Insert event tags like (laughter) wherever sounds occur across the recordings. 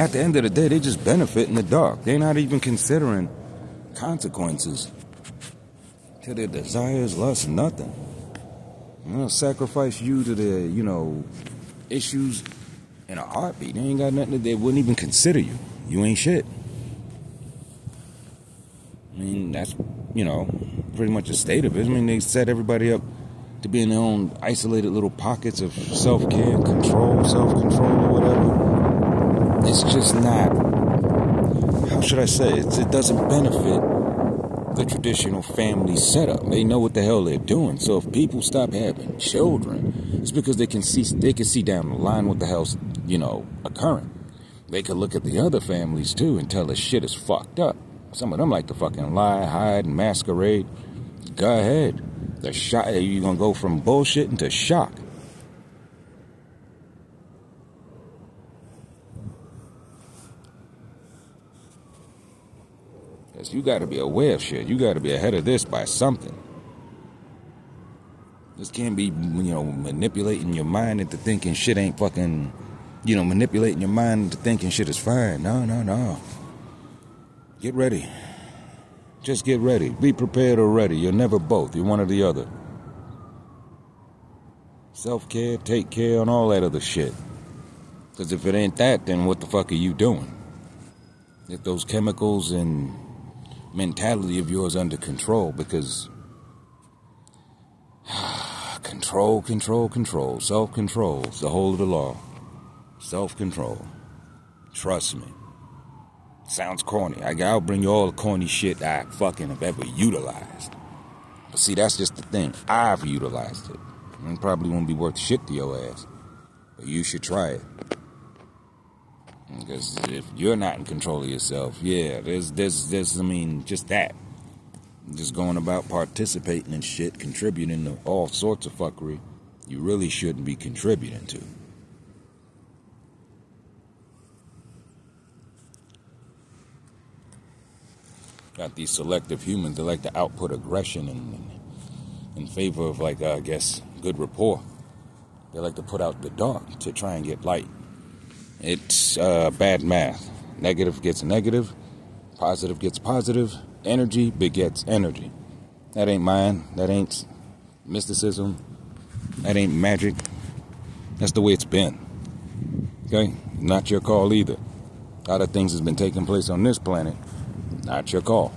at the end of the day, they just benefit in the dark. They're not even considering consequences to their desires, lusts, nothing. You know, sacrifice you to their, you know, issues in a heartbeat. They ain't got nothing. To, they wouldn't even consider you. You ain't shit. I mean, that's, you know, pretty much the state of it. I mean, they set everybody up to be in their own isolated little pockets of self care, control, self control, or whatever. It's just not, how should I say, it's, it doesn't benefit the traditional family setup. They know what the hell they're doing. So if people stop having children, it's because they can see they can see down the line what the hell's you know occurring. They could look at the other families too and tell the shit is fucked up. Some of them like to fucking lie, hide, and masquerade. Go ahead. The shock you're gonna go from bullshit into shock. Cause you gotta be aware of shit. You gotta be ahead of this by something. This can't be, you know, manipulating your mind into thinking shit ain't fucking, you know, manipulating your mind into thinking shit is fine. No, no, no. Get ready. Just get ready. Be prepared or ready. You're never both. You're one or the other. Self care, take care, and all that other shit. Because if it ain't that, then what the fuck are you doing? Get those chemicals and mentality of yours under control because (sighs) control, control, control, self control is the whole of the law. Self control. Trust me. Sounds corny. I, I'll bring you all the corny shit I fucking have ever utilized. But see, that's just the thing. I've utilized it. It probably won't be worth shit to your ass. But you should try it. Because if you're not in control of yourself, yeah, there's, there's, there's, I mean, just that. Just going about participating in shit, contributing to all sorts of fuckery you really shouldn't be contributing to. Got these selective humans that like to output aggression in, in favor of, like, uh, I guess, good rapport. They like to put out the dark to try and get light. It's uh, bad math. Negative gets negative, positive gets positive, energy begets energy. That ain't mine. That ain't mysticism. That ain't magic. That's the way it's been. Okay? Not your call either. A lot of things has been taking place on this planet. Not your call.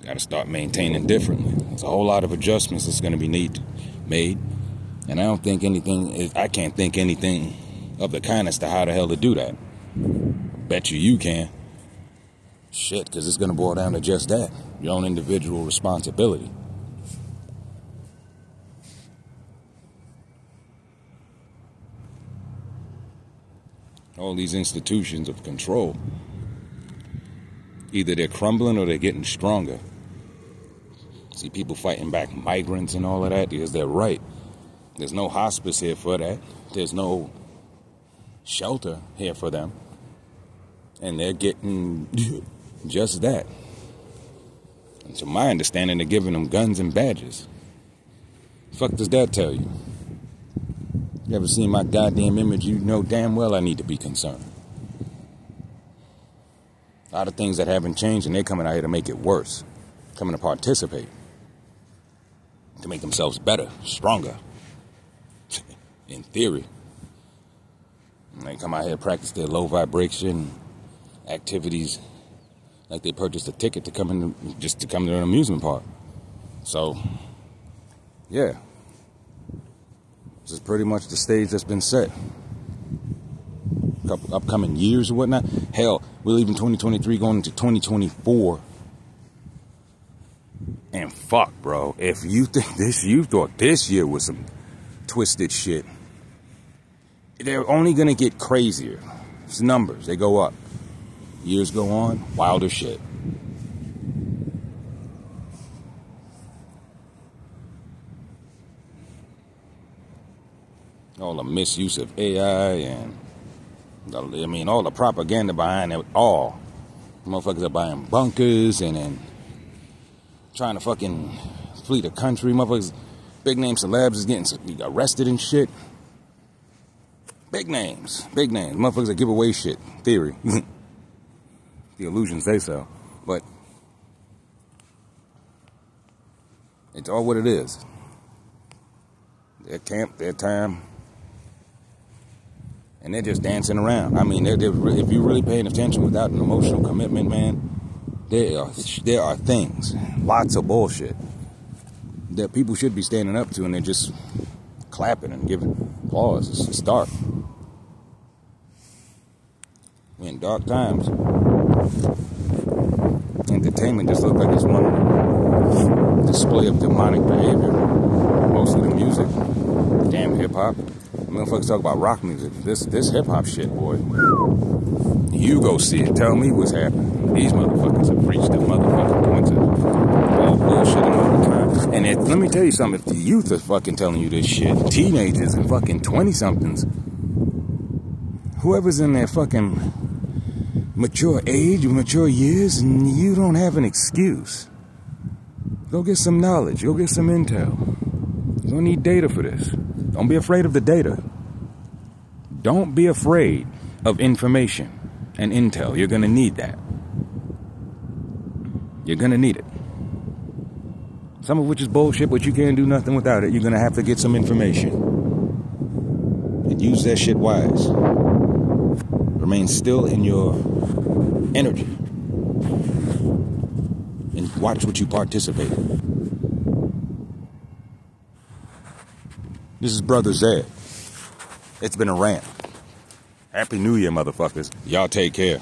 You gotta start maintaining differently. There's a whole lot of adjustments that's gonna be need made. And I don't think anything, I can't think anything of the kind as to how the hell to do that. Bet you you can. Shit, because it's going to boil down to just that your own individual responsibility. All these institutions of control, either they're crumbling or they're getting stronger. See people fighting back migrants and all of that because they're right. There's no hospice here for that. There's no shelter here for them. And they're getting just that. And to my understanding, they're giving them guns and badges. Fuck does that tell you? You ever seen my goddamn image? You know damn well I need to be concerned. A lot of things that haven't changed, and they're coming out here to make it worse, coming to participate, to make themselves better, stronger. In theory, and they come out here practice their low vibration activities like they purchased a ticket to come in just to come to an amusement park. So, yeah, this is pretty much the stage that's been set. Couple upcoming years or whatnot. Hell, we're leaving 2023 going into 2024. And fuck, bro, if you think this, you thought this year was some twisted shit. They're only gonna get crazier. It's numbers, they go up. Years go on, wilder shit. All the misuse of AI and, the, I mean, all the propaganda behind it all. Motherfuckers are buying bunkers and then trying to fucking flee the country. Motherfuckers, big name celebs is getting arrested and shit. Big names, big names, motherfuckers that give away shit. Theory. (laughs) the illusions say so, but it's all what it is. Their camp, their time, and they're just dancing around. I mean, they're, they're, if you're really paying attention without an emotional commitment, man, there are there are things, lots of bullshit that people should be standing up to, and they're just clapping and giving applause. It's, it's dark. In dark times. Entertainment just looks like it's one display of demonic behavior. Mostly the music. Damn hip hop. Motherfuckers talk about rock music. This this hip hop shit, boy. You go see it. Tell me what's happening. These motherfuckers have reached the motherfucking point of all and time. And it, let me tell you something. If the youth are fucking telling you this shit, teenagers and fucking twenty somethings, whoever's in their fucking mature age mature years, and you don't have an excuse. Go get some knowledge. Go get some intel. You don't need data for this. Don't be afraid of the data. Don't be afraid of information and intel. You're going to need that. You're going to need it. Some of which is bullshit, but you can't do nothing without it. You're going to have to get some information. And use that shit wise. Remain still in your energy. And watch what you participate in. This is Brother Zed. It's been a rant. Happy New Year, motherfuckers. Y'all take care.